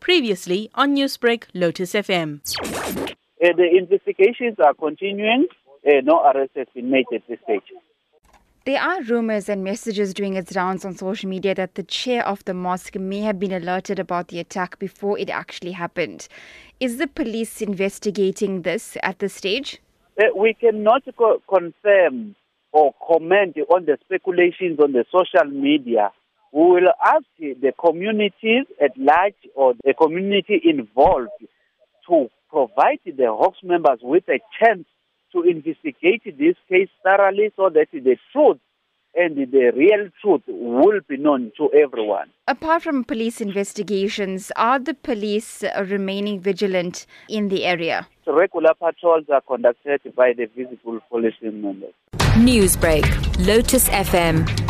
Previously on Newsbreak, Lotus FM. Uh, the investigations are continuing. Uh, no arrest has been made at this stage. There are rumors and messages doing its rounds on social media that the chair of the mosque may have been alerted about the attack before it actually happened. Is the police investigating this at this stage? Uh, we cannot co- confirm or comment on the speculations on the social media. We will ask the communities at large or the community involved to provide the Hawks members with a chance to investigate this case thoroughly so that the truth and the real truth will be known to everyone. Apart from police investigations, are the police uh, remaining vigilant in the area? Regular patrols are conducted by the visible police members. Newsbreak, Lotus FM,